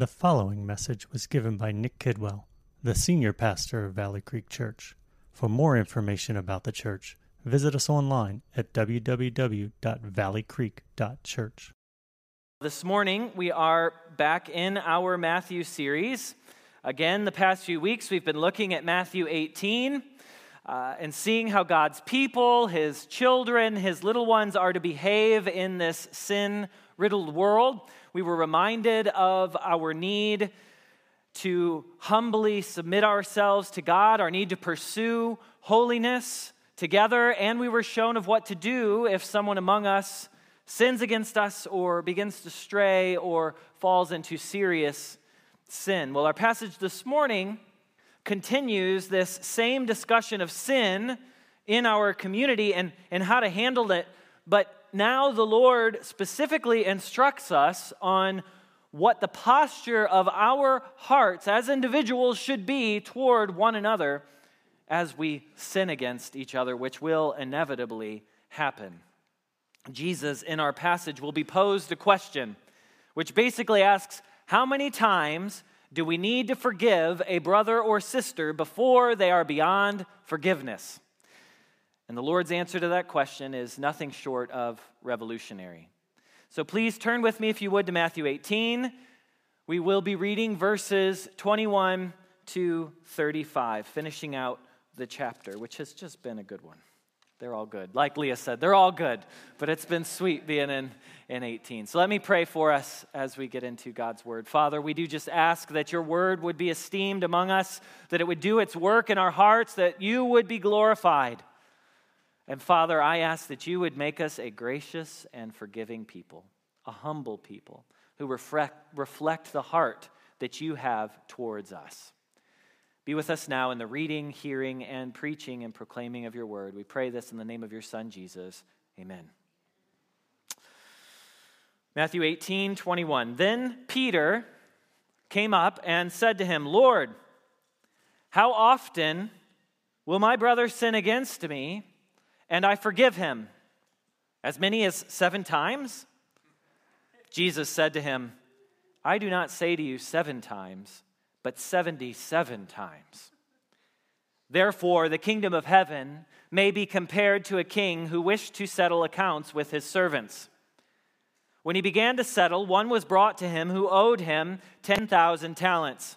The following message was given by Nick Kidwell, the senior pastor of Valley Creek Church. For more information about the church, visit us online at www.valleycreek.church. This morning, we are back in our Matthew series. Again, the past few weeks, we've been looking at Matthew 18 uh, and seeing how God's people, his children, his little ones are to behave in this sin riddled world. We were reminded of our need to humbly submit ourselves to God, our need to pursue holiness together, and we were shown of what to do if someone among us sins against us or begins to stray or falls into serious sin. Well, our passage this morning continues this same discussion of sin in our community and, and how to handle it, but now the Lord specifically instructs us on what the posture of our hearts as individuals should be toward one another as we sin against each other, which will inevitably happen. Jesus, in our passage, will be posed a question which basically asks How many times do we need to forgive a brother or sister before they are beyond forgiveness? And the Lord's answer to that question is nothing short of revolutionary. So please turn with me, if you would, to Matthew 18. We will be reading verses 21 to 35, finishing out the chapter, which has just been a good one. They're all good. Like Leah said, they're all good, but it's been sweet being in, in 18. So let me pray for us as we get into God's word. Father, we do just ask that your word would be esteemed among us, that it would do its work in our hearts, that you would be glorified. And Father, I ask that you would make us a gracious and forgiving people, a humble people who reflect, reflect the heart that you have towards us. Be with us now in the reading, hearing, and preaching and proclaiming of your word. We pray this in the name of your Son, Jesus. Amen. Matthew 18, 21. Then Peter came up and said to him, Lord, how often will my brother sin against me and I forgive him. As many as seven times? Jesus said to him, I do not say to you seven times, but 77 times. Therefore, the kingdom of heaven may be compared to a king who wished to settle accounts with his servants. When he began to settle, one was brought to him who owed him 10,000 talents.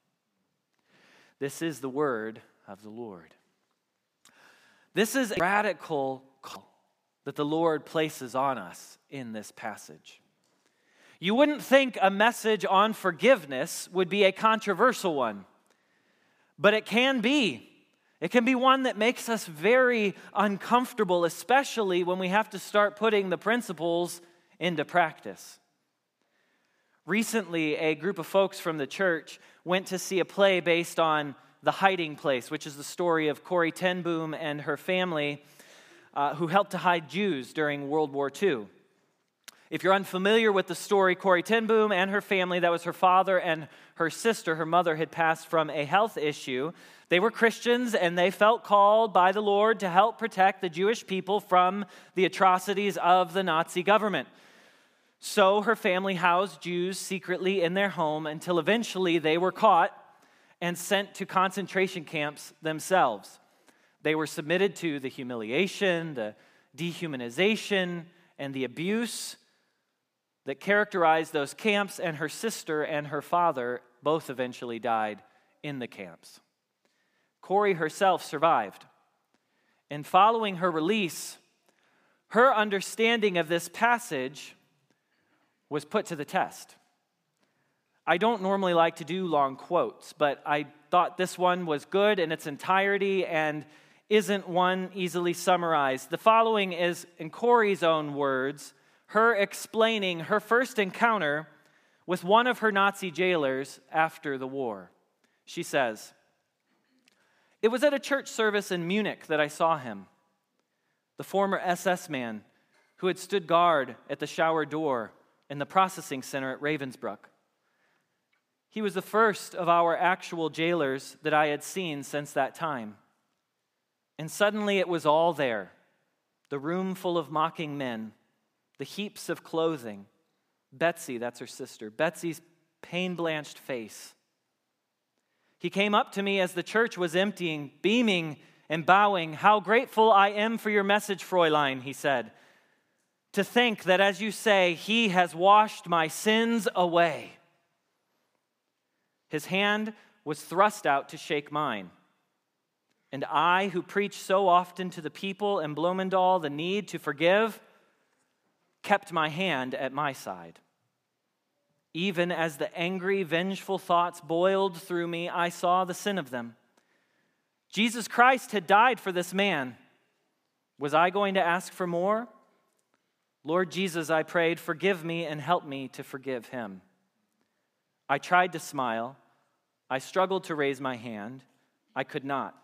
This is the word of the Lord. This is a radical call that the Lord places on us in this passage. You wouldn't think a message on forgiveness would be a controversial one, but it can be. It can be one that makes us very uncomfortable, especially when we have to start putting the principles into practice. Recently, a group of folks from the church went to see a play based on The Hiding Place, which is the story of Corrie ten Boom and her family uh, who helped to hide Jews during World War II. If you're unfamiliar with the story, Corrie ten Boom and her family, that was her father and her sister, her mother, had passed from a health issue. They were Christians and they felt called by the Lord to help protect the Jewish people from the atrocities of the Nazi government. So her family housed Jews secretly in their home until eventually they were caught and sent to concentration camps themselves. They were submitted to the humiliation, the dehumanization, and the abuse that characterized those camps, and her sister and her father both eventually died in the camps. Corrie herself survived. And following her release, her understanding of this passage was put to the test. I don't normally like to do long quotes, but I thought this one was good in its entirety and isn't one easily summarized. The following is, in Corrie's own words, her explaining her first encounter with one of her Nazi jailers after the war. She says, It was at a church service in Munich that I saw him, the former SS man who had stood guard at the shower door in the processing center at Ravensbrück. He was the first of our actual jailers that I had seen since that time. And suddenly it was all there the room full of mocking men the heaps of clothing, Betsy, that's her sister, Betsy's pain blanched face. He came up to me as the church was emptying, beaming and bowing. How grateful I am for your message, Fräulein, he said. To think that, as you say, he has washed my sins away. His hand was thrust out to shake mine. And I, who preach so often to the people in Bloemendaal the need to forgive, kept my hand at my side. Even as the angry, vengeful thoughts boiled through me, I saw the sin of them. Jesus Christ had died for this man. Was I going to ask for more? Lord Jesus, I prayed, forgive me and help me to forgive him. I tried to smile. I struggled to raise my hand. I could not.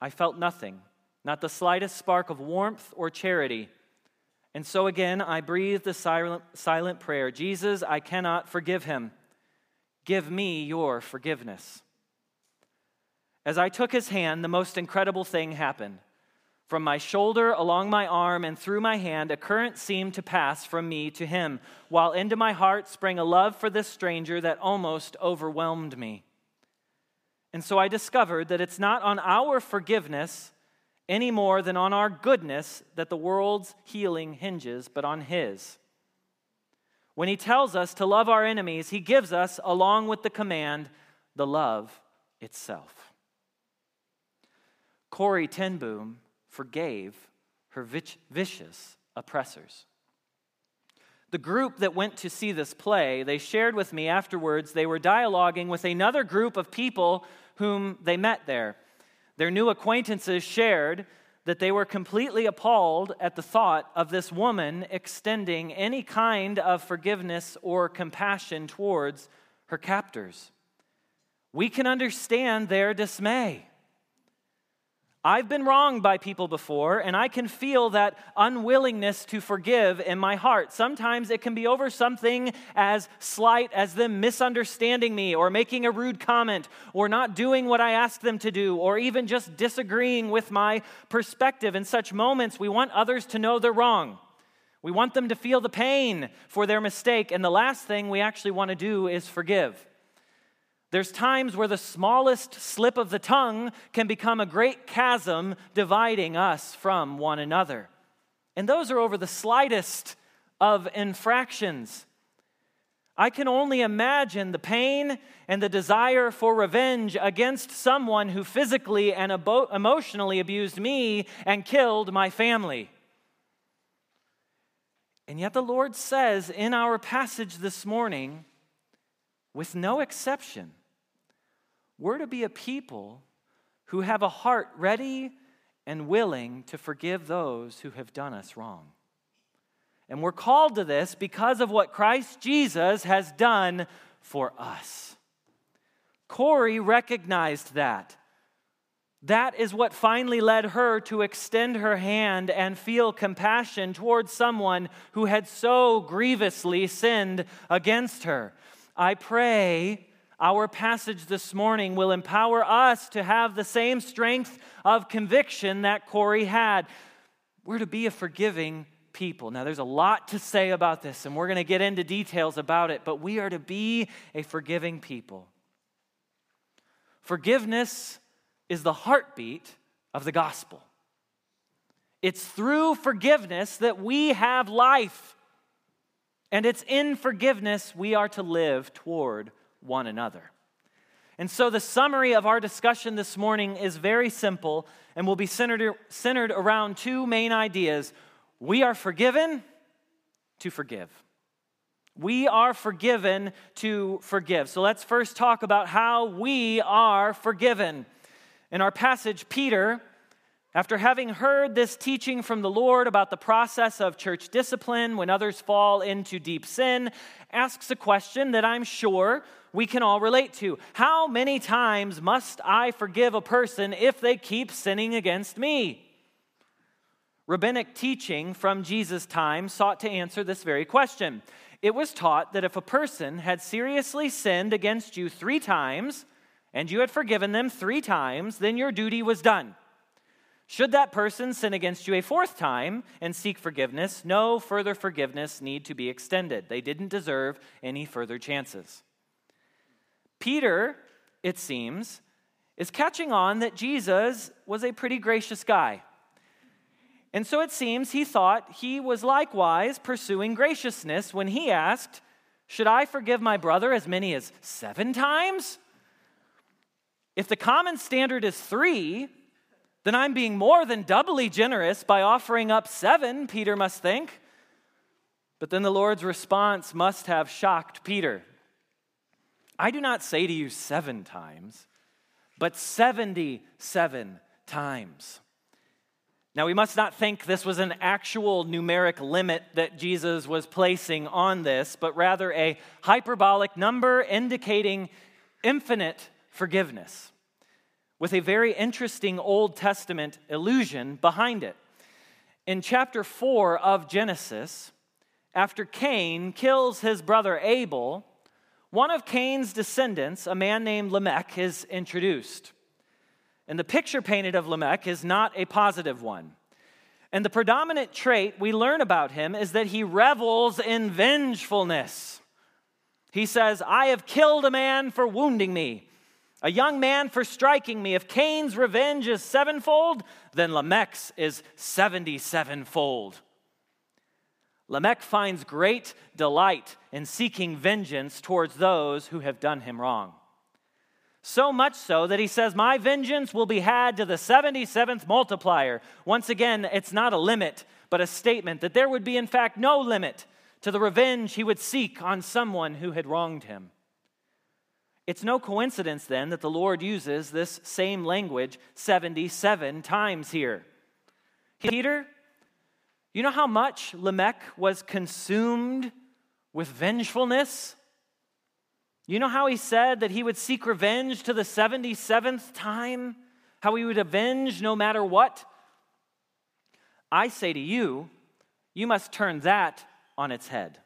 I felt nothing, not the slightest spark of warmth or charity. And so again, I breathed a silent, silent prayer Jesus, I cannot forgive him. Give me your forgiveness. As I took his hand, the most incredible thing happened. From my shoulder, along my arm, and through my hand, a current seemed to pass from me to him, while into my heart sprang a love for this stranger that almost overwhelmed me. And so I discovered that it's not on our forgiveness any more than on our goodness that the world's healing hinges, but on His. When He tells us to love our enemies, He gives us, along with the command, the love itself. Corrie ten Boom forgave her vicious oppressors. The group that went to see this play, they shared with me afterwards, they were dialoguing with another group of people whom they met there. Their new acquaintances shared that they were completely appalled at the thought of this woman extending any kind of forgiveness or compassion towards her captors. We can understand their dismay. I've been wronged by people before, and I can feel that unwillingness to forgive in my heart. Sometimes it can be over something as slight as them misunderstanding me, or making a rude comment, or not doing what I ask them to do, or even just disagreeing with my perspective. In such moments, we want others to know they're wrong. We want them to feel the pain for their mistake, and the last thing we actually want to do is forgive. There's times where the smallest slip of the tongue can become a great chasm dividing us from one another. And those are over the slightest of infractions. I can only imagine the pain and the desire for revenge against someone who physically and ebo- emotionally abused me and killed my family. And yet, the Lord says in our passage this morning, with no exception, we're to be a people who have a heart ready and willing to forgive those who have done us wrong. And we're called to this because of what Christ Jesus has done for us. Corrie recognized that. That is what finally led her to extend her hand and feel compassion towards someone who had so grievously sinned against her. I pray our passage this morning will empower us to have the same strength of conviction that Corrie had. We're to be a forgiving people. Now, there's a lot to say about this, and we're going to get into details about it, but we are to be a forgiving people. Forgiveness is the heartbeat of the gospel. It's through forgiveness that we have life. And it's in forgiveness we are to live toward one another. And so, the summary of our discussion this morning is very simple and will be centered, centered around two main ideas. We are forgiven to forgive. We are forgiven to forgive. So, let's first talk about how we are forgiven. In our passage, Peter, after having heard this teaching from the Lord about the process of church discipline when others fall into deep sin, asks a question that I'm sure we can all relate to. How many times must I forgive a person if they keep sinning against me? Rabbinic teaching from Jesus' time sought to answer this very question. It was taught that if a person had seriously sinned against you three times, and you had forgiven them three times, then your duty was done. Should that person sin against you a fourth time and seek forgiveness, no further forgiveness need to be extended. They didn't deserve any further chances. Peter, it seems, is catching on that Jesus was a pretty gracious guy. And so it seems he thought he was likewise pursuing graciousness when he asked, Should I forgive my brother as many as seven times? If the common standard is three, then I'm being more than doubly generous by offering up seven, Peter must think. But then the Lord's response must have shocked Peter. I do not say to you seven times, but 77 times. Now, we must not think this was an actual numeric limit that Jesus was placing on this, but rather a hyperbolic number indicating infinite forgiveness, with a very interesting Old Testament illusion behind it. In chapter 4 of Genesis, after Cain kills his brother Abel, one of Cain's descendants, a man named Lamech, is introduced. And the picture painted of Lamech is not a positive one. And the predominant trait we learn about him is that he revels in vengefulness. He says, I have killed a man for wounding me a young man for striking me. If Cain's revenge is sevenfold, then Lamech's is 77 fold. Lamech finds great delight in seeking vengeance towards those who have done him wrong. So much so that he says, My vengeance will be had to the 77th multiplier. Once again, it's not a limit, but a statement that there would be, in fact, no limit to the revenge he would seek on someone who had wronged him. It's no coincidence then that the Lord uses this same language 77 times here. Peter, you know how much Lamech was consumed with vengefulness? You know how he said that he would seek revenge to the 77th time? How he would avenge no matter what? I say to you, you must turn that on its head.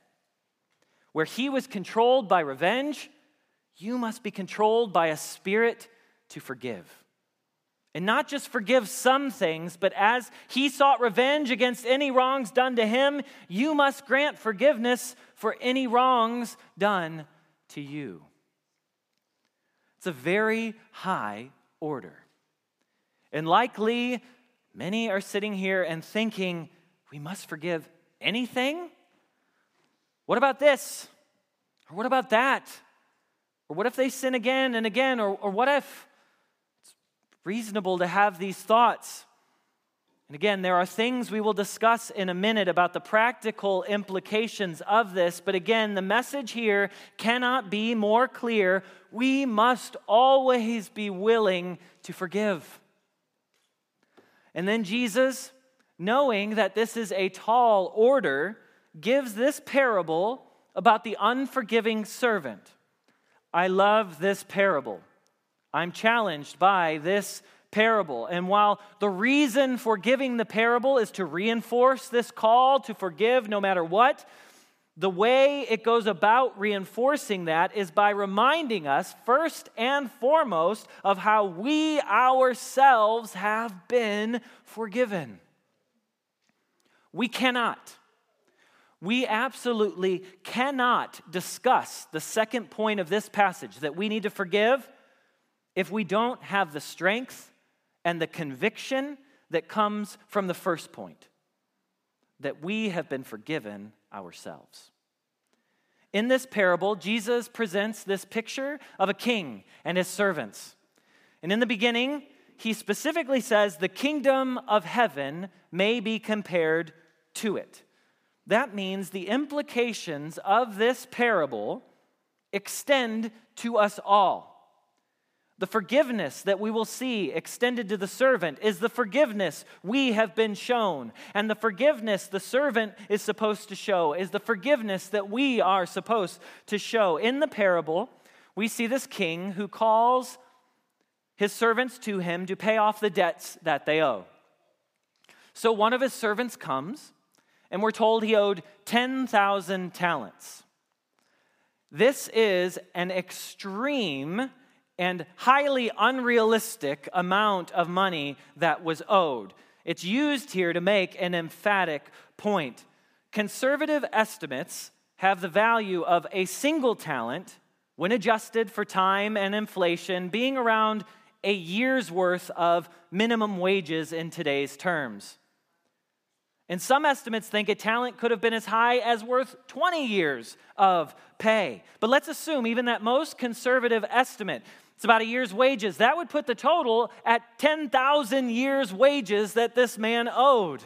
Where he was controlled by revenge, you must be controlled by a spirit to forgive. And not just forgive some things, but as he sought revenge against any wrongs done to him, you must grant forgiveness for any wrongs done to you. It's a very high order. And likely, many are sitting here and thinking, we must forgive anything? What about this? Or what about that? Or what if they sin again and again? Or, or what if it's reasonable to have these thoughts? And again, there are things we will discuss in a minute about the practical implications of this. But again, the message here cannot be more clear. We must always be willing to forgive. And then Jesus, knowing that this is a tall order, gives this parable about the unforgiving servant. I love this parable. I'm challenged by this parable. And while the reason for giving the parable is to reinforce this call to forgive no matter what, the way it goes about reinforcing that is by reminding us, first and foremost, of how we ourselves have been forgiven. We cannot, we absolutely cannot discuss the second point of this passage that we need to forgive if we don't have the strength and the conviction that comes from the first point that we have been forgiven ourselves. In this parable, Jesus presents this picture of a king and his servants. And in the beginning, he specifically says the kingdom of heaven may be compared to it. That means the implications of this parable extend to us all. The forgiveness that we will see extended to the servant is the forgiveness we have been shown. And the forgiveness the servant is supposed to show is the forgiveness that we are supposed to show. In the parable, we see this king who calls his servants to him to pay off the debts that they owe. So one of his servants comes, and we're told he owed 10,000 talents. This is an extreme and highly unrealistic amount of money that was owed. It's used here to make an emphatic point. Conservative estimates have the value of a single talent, when adjusted for time and inflation, being around a year's worth of minimum wages in today's terms. And some estimates think a talent could have been as high as worth 20 years of pay. But let's assume even that most conservative estimate it's about a year's wages. That would put the total at 10,000 years' wages that this man owed.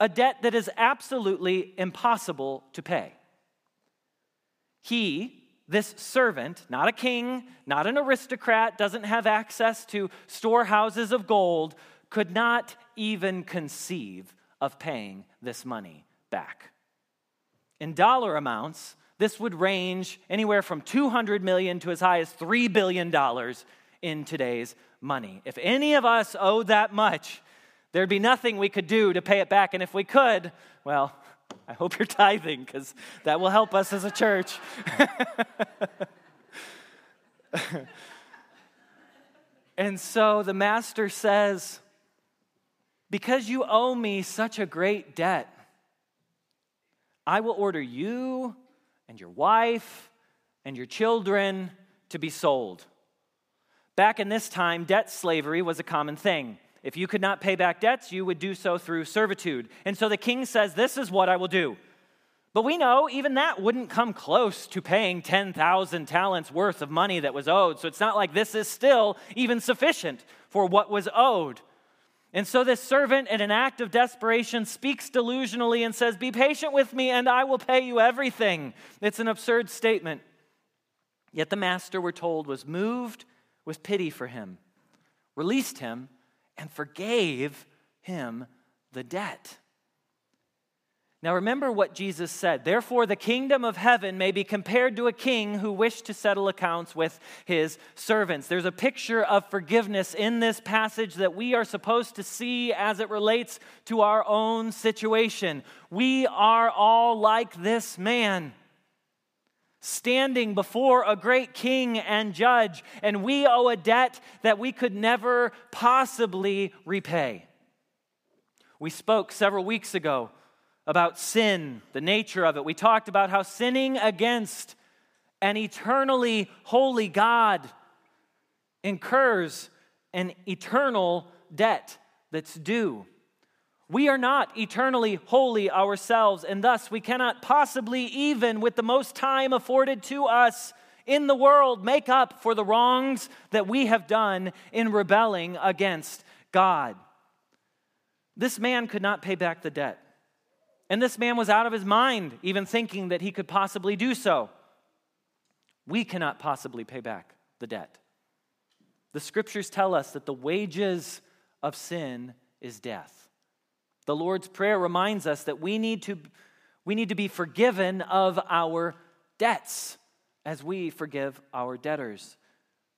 A debt that is absolutely impossible to pay. He, this servant, not a king, not an aristocrat, doesn't have access to storehouses of gold, could not even conceive of paying this money back. In dollar amounts, this would range anywhere from 200 million to as high as 3 billion dollars in today's money. If any of us owed that much, there'd be nothing we could do to pay it back and if we could, well, I hope you're tithing because that will help us as a church. and so the master says, Because you owe me such a great debt, I will order you and your wife and your children to be sold. Back in this time, debt slavery was a common thing. If you could not pay back debts, you would do so through servitude. And so the king says, This is what I will do. But we know even that wouldn't come close to paying 10,000 talents worth of money that was owed. So it's not like this is still even sufficient for what was owed. And so this servant, in an act of desperation, speaks delusionally and says, Be patient with me and I will pay you everything. It's an absurd statement. Yet the master, we're told, was moved with pity for him, released him, and forgave him the debt. Now remember what Jesus said. Therefore, the kingdom of heaven may be compared to a king who wished to settle accounts with his servants. There's a picture of forgiveness in this passage that we are supposed to see as it relates to our own situation. We are all like this man. Standing before a great king and judge, and we owe a debt that we could never possibly repay. We spoke several weeks ago about sin, the nature of it. We talked about how sinning against an eternally holy God incurs an eternal debt that's due. We are not eternally holy ourselves, and thus we cannot possibly, even with the most time afforded to us in the world, make up for the wrongs that we have done in rebelling against God. This man could not pay back the debt. And this man was out of his mind, even thinking that he could possibly do so. We cannot possibly pay back the debt. The scriptures tell us that the wages of sin is death. The Lord's Prayer reminds us that we need to, we need to be forgiven of our debts as we forgive our debtors.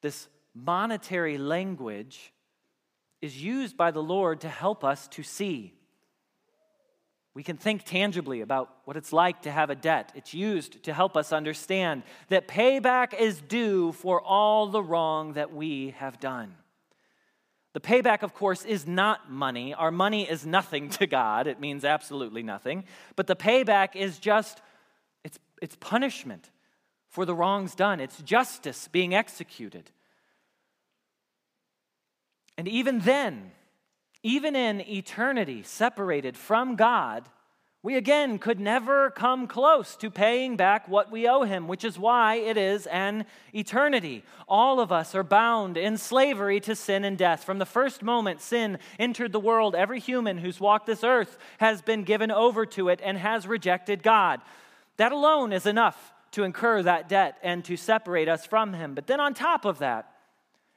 This monetary language is used by the Lord to help us to see. We can think tangibly about what it's like to have a debt. It's used to help us understand that payback is due for all the wrong that we have done. The payback, of course, is not money. Our money is nothing to God, it means absolutely nothing. But the payback is just, it's, it's punishment for the wrongs done, it's justice being executed. And even then, even in eternity, separated from God, we again could never come close to paying back what we owe him, which is why it is an eternity. All of us are bound in slavery to sin and death. From the first moment sin entered the world, every human who's walked this earth has been given over to it and has rejected God. That alone is enough to incur that debt and to separate us from him. But then on top of that,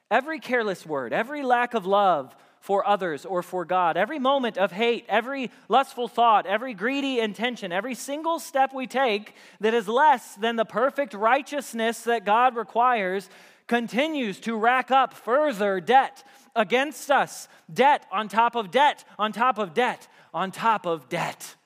every careless word, every lack of love, for others or for God. Every moment of hate, every lustful thought, every greedy intention, every single step we take that is less than the perfect righteousness that God requires continues to rack up further debt against us. Debt on top of debt, on top of debt, on top of debt.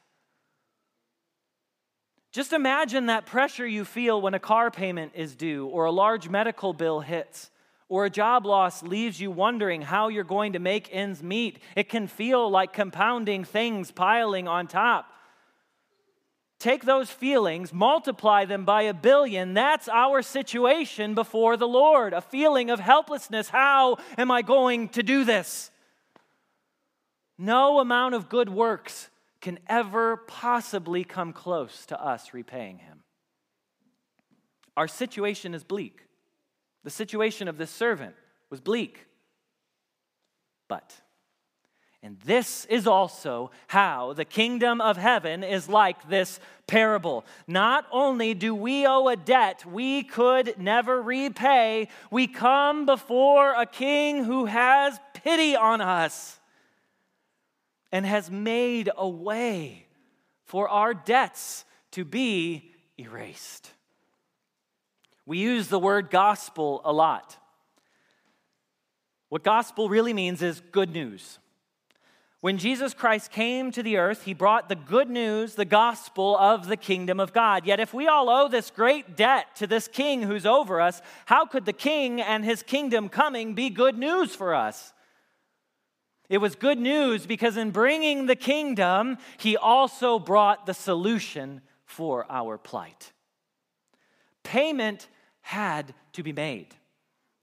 Just imagine that pressure you feel when a car payment is due or a large medical bill hits or a job loss leaves you wondering how you're going to make ends meet. It can feel like compounding things piling on top. Take those feelings, multiply them by a billion. That's our situation before the Lord a feeling of helplessness. How am I going to do this? No amount of good works can ever possibly come close to us repaying Him. Our situation is bleak. The situation of this servant was bleak. But, and this is also how the kingdom of heaven is like this parable. Not only do we owe a debt we could never repay, we come before a king who has pity on us and has made a way for our debts to be erased. We use the word gospel a lot. What gospel really means is good news. When Jesus Christ came to the earth, he brought the good news, the gospel of the kingdom of God. Yet, if we all owe this great debt to this king who's over us, how could the king and his kingdom coming be good news for us? It was good news because in bringing the kingdom, he also brought the solution for our plight. Payment had to be made.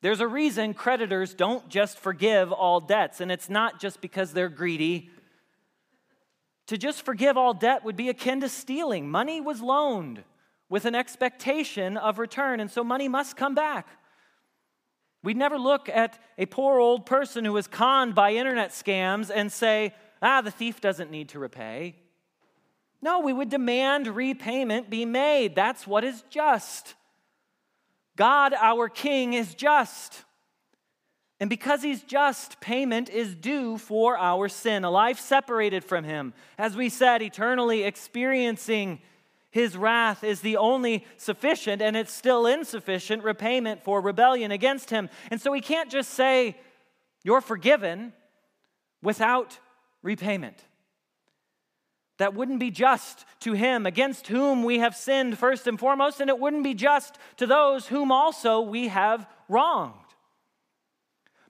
There's a reason creditors don't just forgive all debts, and it's not just because they're greedy. To just forgive all debt would be akin to stealing. Money was loaned with an expectation of return, and so money must come back. We'd never look at a poor old person who was conned by internet scams and say, ah, the thief doesn't need to repay. No, we would demand repayment be made. That's what is just. God, our King, is just. And because he's just, payment is due for our sin, a life separated from him. As we said, eternally experiencing his wrath is the only sufficient, and it's still insufficient repayment for rebellion against him. And so he can't just say, You're forgiven without repayment. That wouldn't be just to him against whom we have sinned first and foremost, and it wouldn't be just to those whom also we have wronged.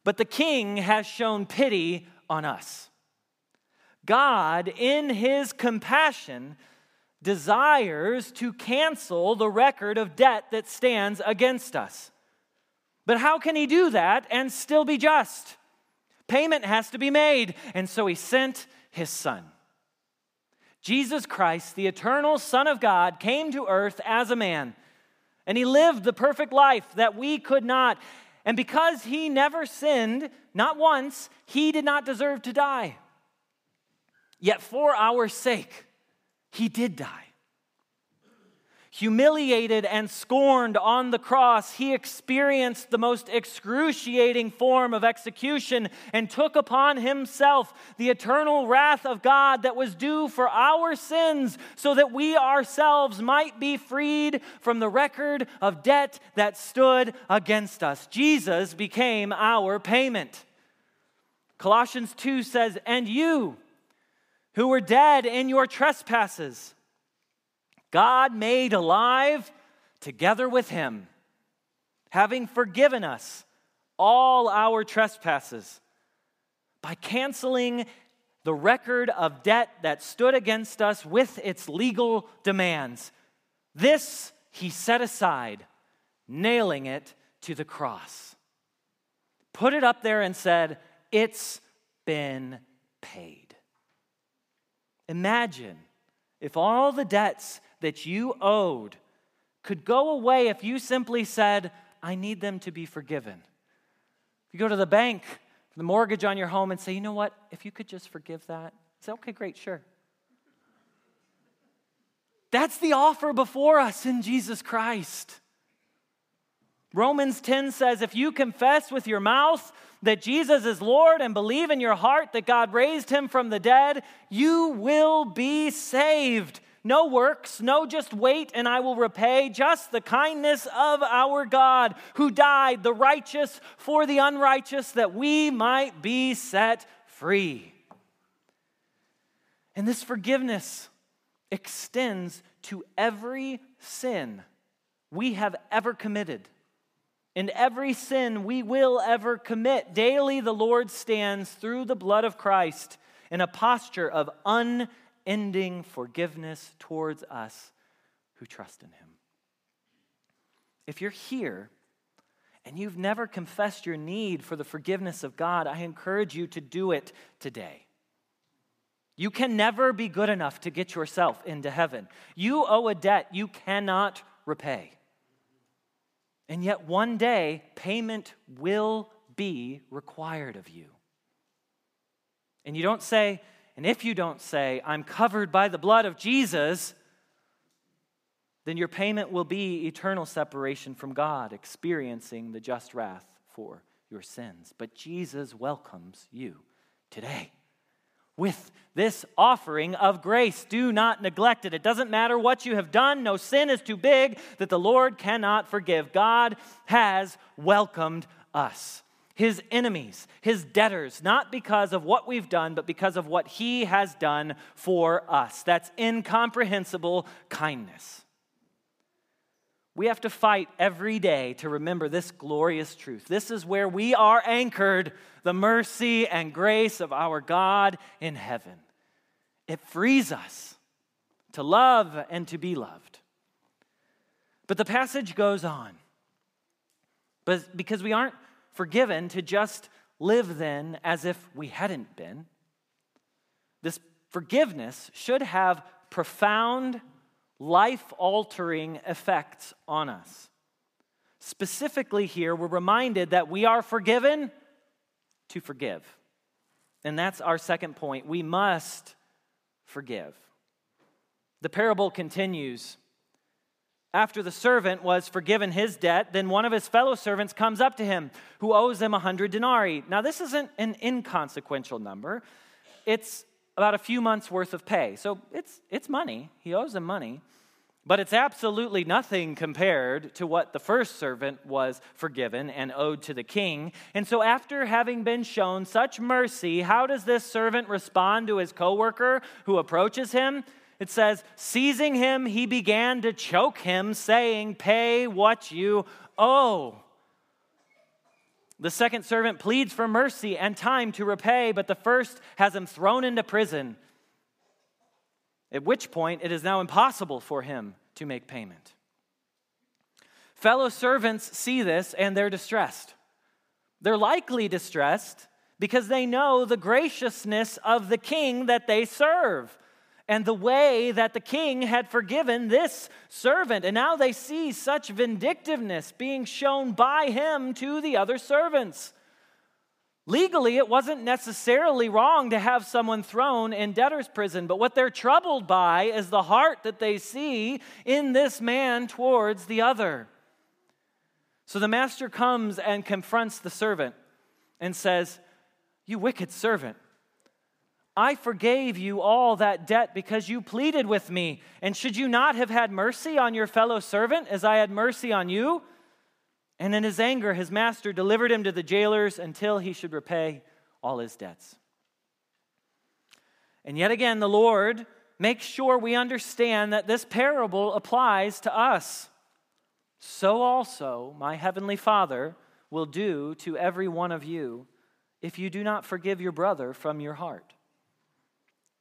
But the king has shown pity on us. God, in his compassion, desires to cancel the record of debt that stands against us. But how can he do that and still be just? Payment has to be made, and so he sent his son. Jesus Christ, the eternal Son of God, came to earth as a man, and he lived the perfect life that we could not. And because he never sinned, not once, he did not deserve to die. Yet for our sake, he did die humiliated and scorned on the cross, he experienced the most excruciating form of execution and took upon himself the eternal wrath of God that was due for our sins, so that we ourselves might be freed from the record of debt that stood against us. Jesus became our payment. Colossians 2 says, And you who were dead in your trespasses, God made alive together with him, having forgiven us all our trespasses by canceling the record of debt that stood against us with its legal demands. This he set aside, nailing it to the cross. Put it up there and said, It's been paid. Imagine if all the debts that you owed could go away if you simply said, I need them to be forgiven. If you go to the bank for the mortgage on your home and say, you know what, if you could just forgive that, say, okay, great, sure. That's the offer before us in Jesus Christ. Romans 10 says, if you confess with your mouth that Jesus is Lord and believe in your heart that God raised him from the dead, you will be saved. No works, no just wait and I will repay, just the kindness of our God who died, the righteous for the unrighteous, that we might be set free. And this forgiveness extends to every sin we have ever committed. And every sin we will ever commit. Daily, the Lord stands through the blood of Christ in a posture of un unending forgiveness towards us who trust in Him. If you're here and you've never confessed your need for the forgiveness of God, I encourage you to do it today. You can never be good enough to get yourself into heaven. You owe a debt you cannot repay. And yet, one day, payment will be required of you. And you don't say, and if you don't say, I'm covered by the blood of Jesus, then your payment will be eternal separation from God, experiencing the just wrath for your sins. But Jesus welcomes you today with this offering of grace. Do not neglect it. It doesn't matter what you have done, no sin is too big that the Lord cannot forgive. God has welcomed us his enemies, his debtors, not because of what we've done, but because of what he has done for us. That's incomprehensible kindness. We have to fight every day to remember this glorious truth. This is where we are anchored the mercy and grace of our God in heaven. It frees us to love and to be loved. But the passage goes on. But because we aren't forgiven to just live then as if we hadn't been. This forgiveness should have profound, life altering effects on us. Specifically, here, we're reminded that we are forgiven to forgive. And that's our second point. We must forgive. The parable continues after the servant was forgiven his debt, then one of his fellow servants comes up to him who owes him a hundred denarii. Now, this isn't an inconsequential number, it's about a few months' worth of pay. So it's, it's money. He owes him money. But it's absolutely nothing compared to what the first servant was forgiven and owed to the king. And so, after having been shown such mercy, how does this servant respond to his coworker who approaches him? It says, seizing him, he began to choke him, saying, Pay what you owe. The second servant pleads for mercy and time to repay, but the first has him thrown into prison, at which point it is now impossible for him to make payment. Fellow servants see this and they're distressed. They're likely distressed because they know the graciousness of the king that they serve and the way that the king had forgiven this servant. And now they see such vindictiveness being shown by him to the other servants. Legally, it wasn't necessarily wrong to have someone thrown in debtor's prison, but what they're troubled by is the heart that they see in this man towards the other. So the master comes and confronts the servant and says, You wicked servant. I forgave you all that debt because you pleaded with me. And should you not have had mercy on your fellow servant as I had mercy on you? And in his anger, his master delivered him to the jailers until he should repay all his debts. And yet again, the Lord makes sure we understand that this parable applies to us. So also, my heavenly Father will do to every one of you if you do not forgive your brother from your heart.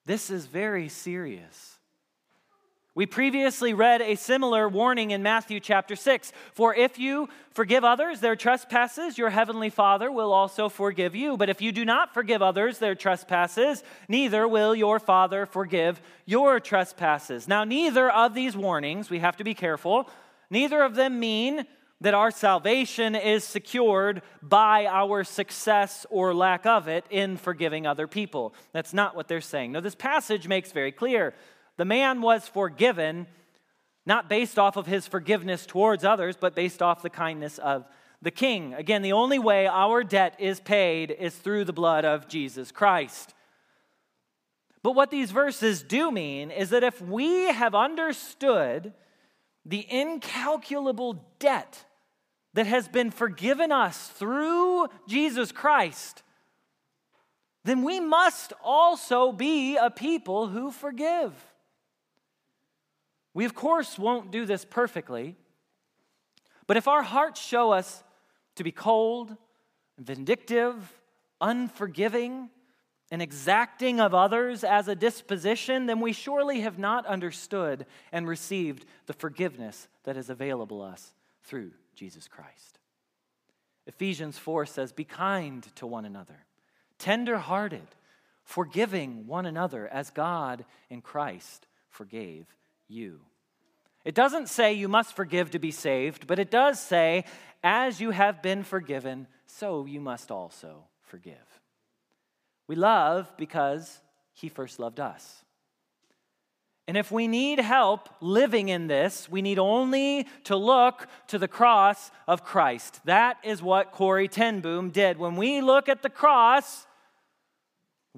This is very serious. We previously read a similar warning in Matthew chapter 6. For if you forgive others their trespasses, your heavenly Father will also forgive you. But if you do not forgive others their trespasses, neither will your Father forgive your trespasses. Now, neither of these warnings, we have to be careful, neither of them mean that our salvation is secured by our success or lack of it in forgiving other people. That's not what they're saying. No, this passage makes very clear the man was forgiven, not based off of his forgiveness towards others, but based off the kindness of the king. Again, the only way our debt is paid is through the blood of Jesus Christ. But what these verses do mean is that if we have understood the incalculable debt that has been forgiven us through Jesus Christ, then we must also be a people who forgive. We, of course, won't do this perfectly, but if our hearts show us to be cold, vindictive, unforgiving, and exacting of others as a disposition, then we surely have not understood and received the forgiveness that is available us through Jesus Christ. Ephesians 4 says, Be kind to one another, tender hearted, forgiving one another as God in Christ forgave you. It doesn't say you must forgive to be saved, but it does say, as you have been forgiven, so you must also forgive. We love because he first loved us. And if we need help living in this, we need only to look to the cross of Christ. That is what Corrie ten Boom did. When we look at the cross,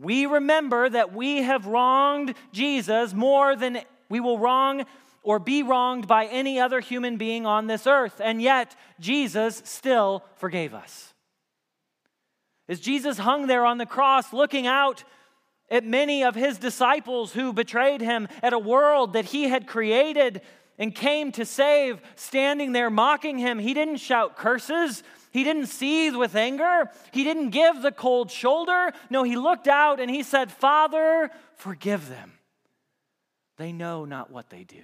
we remember that we have wronged Jesus more than we will wrong or be wronged by any other human being on this earth. And yet, Jesus still forgave us. As Jesus hung there on the cross, looking out at many of his disciples who betrayed him, at a world that he had created and came to save, standing there mocking him, he didn't shout curses. He didn't seethe with anger. He didn't give the cold shoulder. No, he looked out and he said, Father, forgive them. They know not what they do.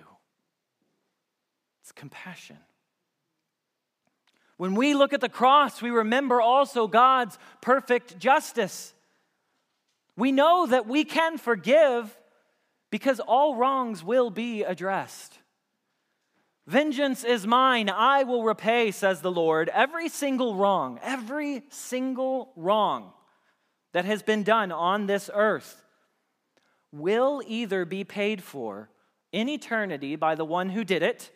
It's compassion. When we look at the cross, we remember also God's perfect justice. We know that we can forgive because all wrongs will be addressed. Vengeance is mine, I will repay, says the Lord. Every single wrong, every single wrong that has been done on this earth will either be paid for in eternity by the one who did it,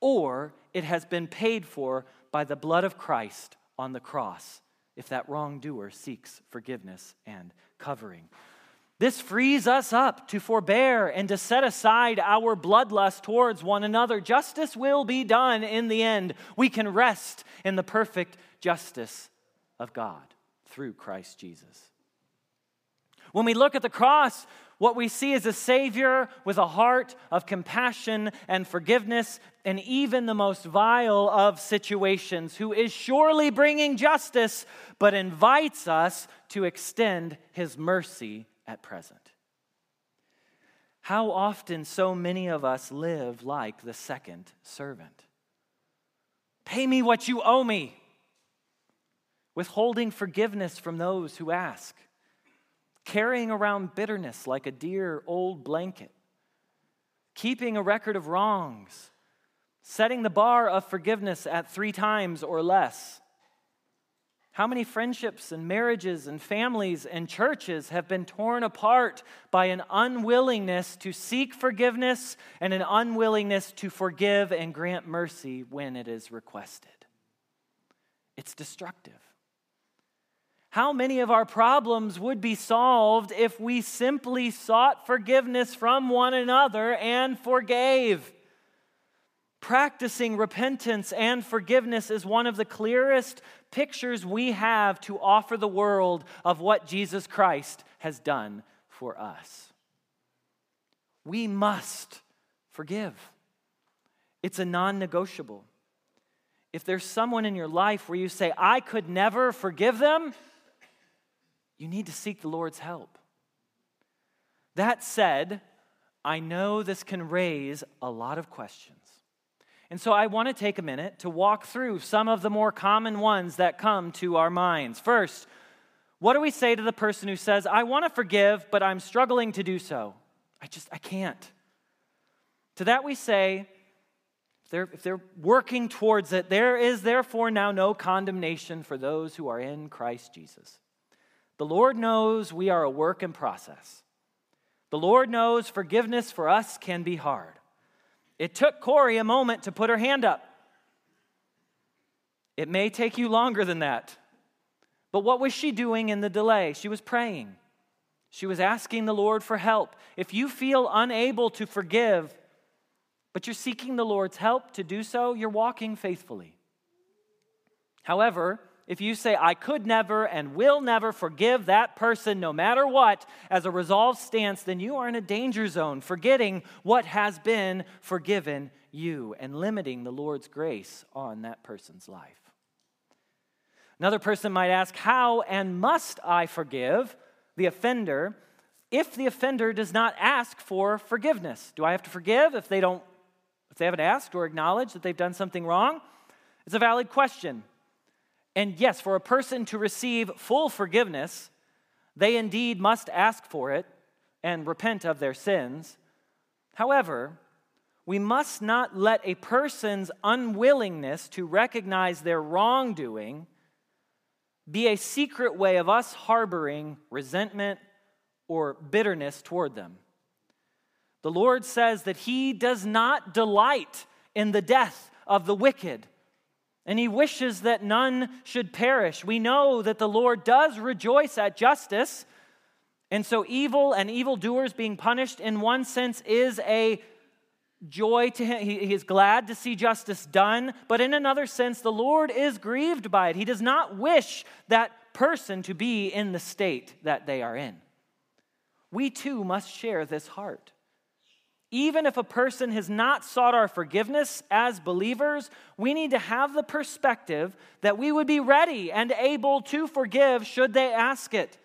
or it has been paid for by the blood of Christ on the cross if that wrongdoer seeks forgiveness and covering. This frees us up to forbear and to set aside our bloodlust towards one another. Justice will be done in the end. We can rest in the perfect justice of God through Christ Jesus. When we look at the cross, what we see is a Savior with a heart of compassion and forgiveness in even the most vile of situations, who is surely bringing justice, but invites us to extend His mercy at present. How often so many of us live like the second servant? Pay me what you owe me, withholding forgiveness from those who ask carrying around bitterness like a dear old blanket, keeping a record of wrongs, setting the bar of forgiveness at three times or less. How many friendships and marriages and families and churches have been torn apart by an unwillingness to seek forgiveness and an unwillingness to forgive and grant mercy when it is requested? It's destructive. How many of our problems would be solved if we simply sought forgiveness from one another and forgave? practicing repentance and forgiveness is one of the clearest pictures we have to offer the world of what Jesus Christ has done for us. We must forgive, it's a non negotiable. If there's someone in your life where you say, I could never forgive them, you need to seek the Lord's help. That said, I know this can raise a lot of questions. And so I want to take a minute to walk through some of the more common ones that come to our minds. First, what do we say to the person who says, I want to forgive, but I'm struggling to do so? I just, I can't. To that we say, if they're, if they're working towards it, there is therefore now no condemnation for those who are in Christ Jesus. The Lord knows we are a work in process. The Lord knows forgiveness for us can be hard. It took Corrie a moment to put her hand up. It may take you longer than that. But what was she doing in the delay? She was praying. She was asking the Lord for help. If you feel unable to forgive, but you're seeking the Lord's help to do so, you're walking faithfully. However, if you say, I could never and will never forgive that person no matter what, as a resolved stance, then you are in a danger zone, forgetting what has been forgiven you and limiting the Lord's grace on that person's life. Another person might ask, How and must I forgive the offender if the offender does not ask for forgiveness? Do I have to forgive if they don't if they haven't asked or acknowledged that they've done something wrong? It's a valid question. And yes, for a person to receive full forgiveness, they indeed must ask for it and repent of their sins. However, we must not let a person's unwillingness to recognize their wrongdoing be a secret way of us harboring resentment or bitterness toward them. The Lord says that He does not delight in the death of the wicked and he wishes that none should perish. We know that the Lord does rejoice at justice, and so evil and evildoers being punished, in one sense, is a joy to him. He, he, is glad to see justice done, but in another sense, the Lord is grieved by it. He does not wish that person to be in the state that they are in. We too must share this heart. Even if a person has not sought our forgiveness as believers, we need to have the perspective that we would be ready and able to forgive should they ask it.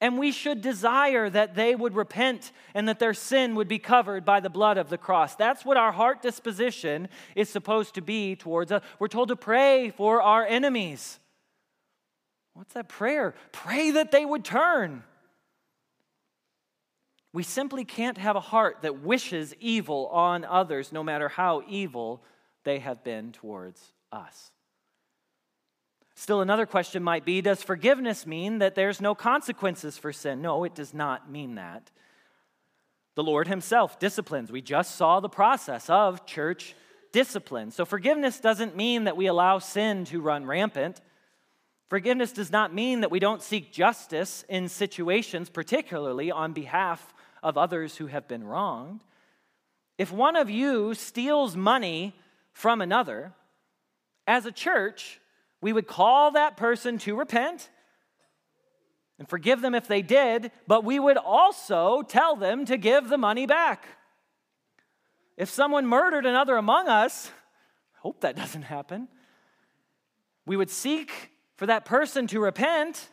And we should desire that they would repent and that their sin would be covered by the blood of the cross. That's what our heart disposition is supposed to be towards us. We're told to pray for our enemies. What's that prayer? Pray that they would turn. We simply can't have a heart that wishes evil on others, no matter how evil they have been towards us. Still, another question might be Does forgiveness mean that there's no consequences for sin? No, it does not mean that. The Lord Himself disciplines. We just saw the process of church discipline. So, forgiveness doesn't mean that we allow sin to run rampant. Forgiveness does not mean that we don't seek justice in situations, particularly on behalf of others who have been wronged. If one of you steals money from another, as a church, we would call that person to repent and forgive them if they did, but we would also tell them to give the money back. If someone murdered another among us, hope that doesn't happen, we would seek for that person to repent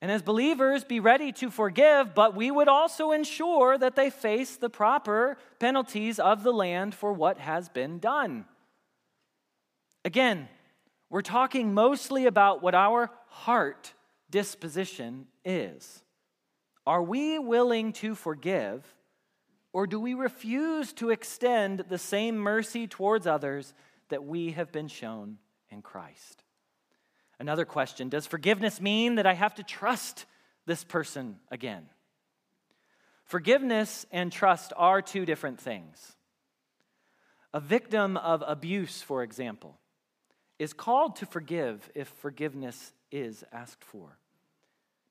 and as believers, be ready to forgive, but we would also ensure that they face the proper penalties of the land for what has been done. Again, we're talking mostly about what our heart disposition is. Are we willing to forgive, or do we refuse to extend the same mercy towards others that we have been shown in Christ? Another question Does forgiveness mean that I have to trust this person again? Forgiveness and trust are two different things. A victim of abuse, for example, is called to forgive if forgiveness is asked for.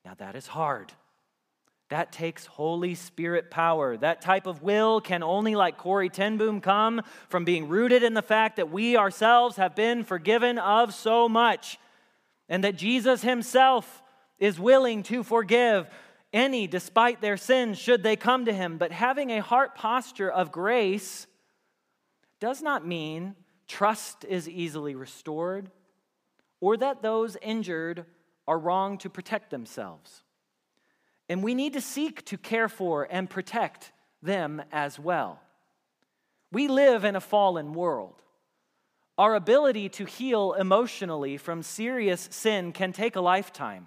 Now, that is hard. That takes Holy Spirit power. That type of will can only, like Corrie ten Boom, come from being rooted in the fact that we ourselves have been forgiven of so much and that Jesus himself is willing to forgive any despite their sins should they come to him. But having a heart posture of grace does not mean trust is easily restored or that those injured are wrong to protect themselves. And we need to seek to care for and protect them as well. We live in a fallen world. Our ability to heal emotionally from serious sin can take a lifetime.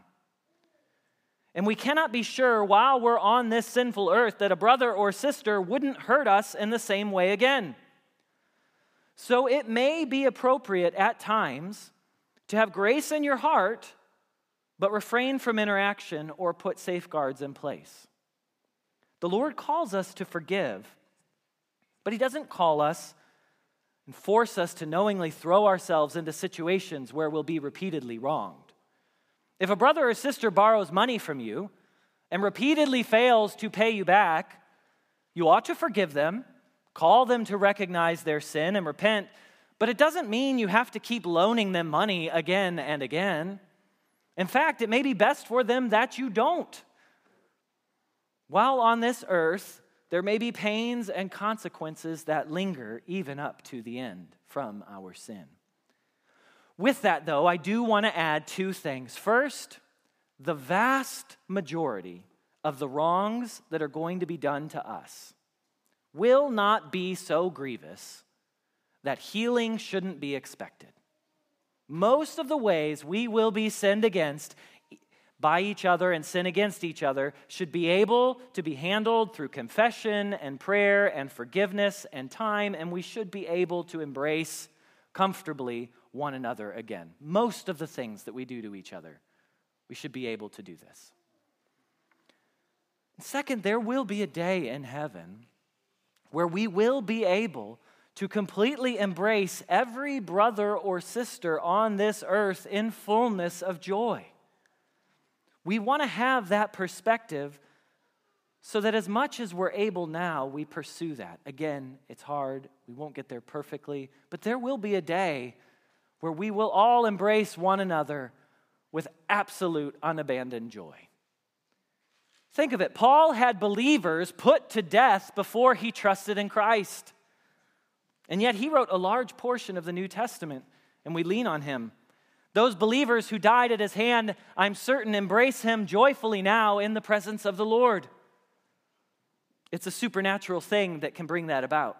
And we cannot be sure while we're on this sinful earth that a brother or sister wouldn't hurt us in the same way again. So it may be appropriate at times to have grace in your heart but refrain from interaction or put safeguards in place. The Lord calls us to forgive, but He doesn't call us and force us to knowingly throw ourselves into situations where we'll be repeatedly wronged. If a brother or sister borrows money from you and repeatedly fails to pay you back, you ought to forgive them, call them to recognize their sin and repent, but it doesn't mean you have to keep loaning them money again and again. In fact, it may be best for them that you don't. While on this earth, there may be pains and consequences that linger even up to the end from our sin. With that, though, I do want to add two things. First, the vast majority of the wrongs that are going to be done to us will not be so grievous that healing shouldn't be expected most of the ways we will be sinned against by each other and sin against each other should be able to be handled through confession and prayer and forgiveness and time, and we should be able to embrace comfortably one another again. Most of the things that we do to each other, we should be able to do this. Second, there will be a day in heaven where we will be able to completely embrace every brother or sister on this earth in fullness of joy. We want to have that perspective so that as much as we're able now, we pursue that. Again, it's hard, we won't get there perfectly, but there will be a day where we will all embrace one another with absolute unabandoned joy. Think of it Paul had believers put to death before he trusted in Christ. And yet, he wrote a large portion of the New Testament, and we lean on him. Those believers who died at his hand, I'm certain, embrace him joyfully now in the presence of the Lord. It's a supernatural thing that can bring that about.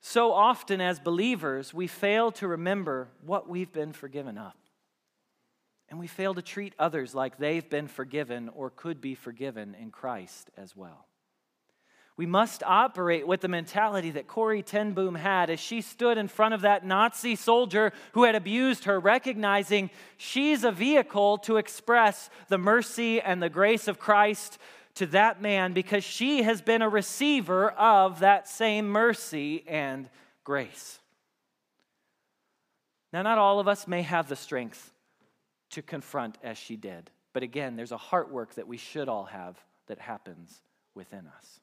So often, as believers, we fail to remember what we've been forgiven of. And we fail to treat others like they've been forgiven or could be forgiven in Christ as well. We must operate with the mentality that Corrie ten Boom had as she stood in front of that Nazi soldier who had abused her, recognizing she's a vehicle to express the mercy and the grace of Christ to that man because she has been a receiver of that same mercy and grace. Now, not all of us may have the strength to confront as she did, but again, there's a heart work that we should all have that happens within us.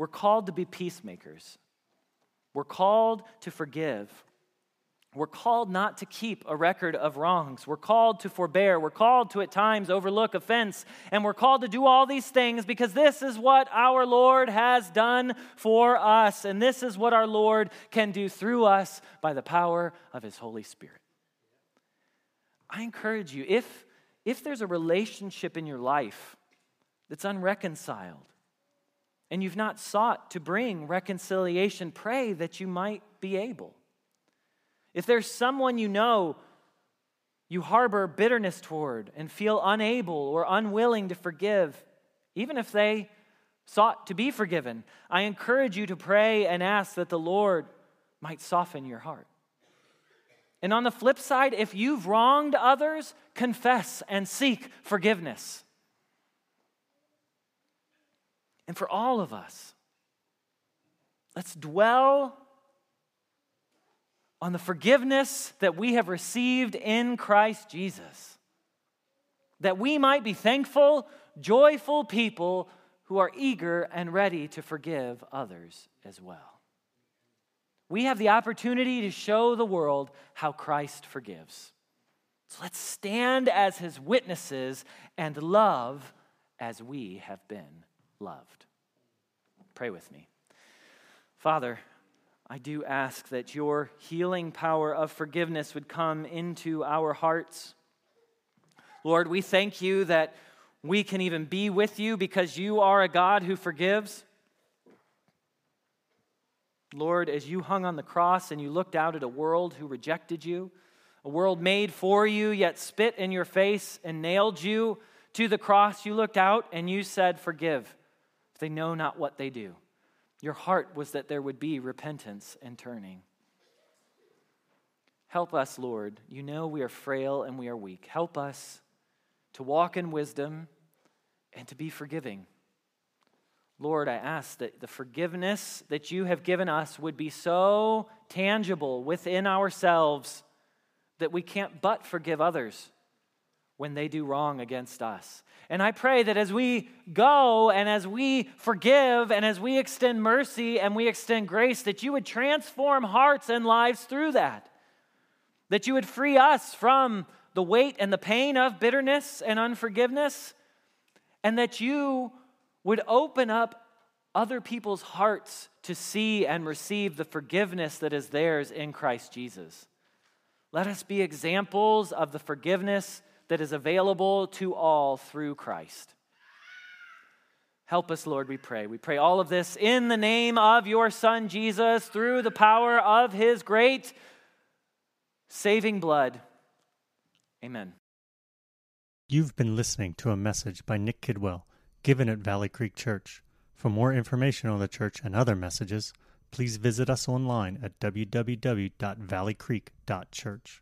We're called to be peacemakers. We're called to forgive. We're called not to keep a record of wrongs. We're called to forbear. We're called to at times overlook offense. And we're called to do all these things because this is what our Lord has done for us. And this is what our Lord can do through us by the power of His Holy Spirit. I encourage you, if, if there's a relationship in your life that's unreconciled, and you've not sought to bring reconciliation, pray that you might be able. If there's someone you know you harbor bitterness toward and feel unable or unwilling to forgive, even if they sought to be forgiven, I encourage you to pray and ask that the Lord might soften your heart. And on the flip side, if you've wronged others, confess and seek forgiveness. And for all of us. Let's dwell on the forgiveness that we have received in Christ Jesus. that we might be thankful, joyful people who are eager and ready to forgive others as well. We have the opportunity to show the world how Christ forgives. So let's stand as his witnesses and love as we have been loved. Pray with me. Father, I do ask that your healing power of forgiveness would come into our hearts. Lord, we thank you that we can even be with you because you are a God who forgives. Lord, as you hung on the cross and you looked out at a world who rejected you, a world made for you, yet spit in your face and nailed you to the cross, you looked out and you said, Forgive, they know not what they do. Your heart was that there would be repentance and turning. Help us, Lord. You know we are frail and we are weak. Help us to walk in wisdom, and to be forgiving. Lord, I ask that the forgiveness that you have given us would be so tangible within ourselves that we can't but forgive others when they do wrong against us. And I pray that as we go and as we forgive and as we extend mercy and we extend grace, that you would transform hearts and lives through that. That you would free us from the weight and the pain of bitterness and unforgiveness, and that you would open up other people's hearts to see and receive the forgiveness that is theirs in Christ Jesus. Let us be examples of the forgiveness that is available to all through Christ. Help us, Lord, we pray. We pray all of this in the name of your Son, Jesus, through the power of his great saving blood. Amen. You've been listening to a message by Nick Kidwell given at Valley Creek Church. For more information on the church and other messages, please visit us online at www.valleycreek.church.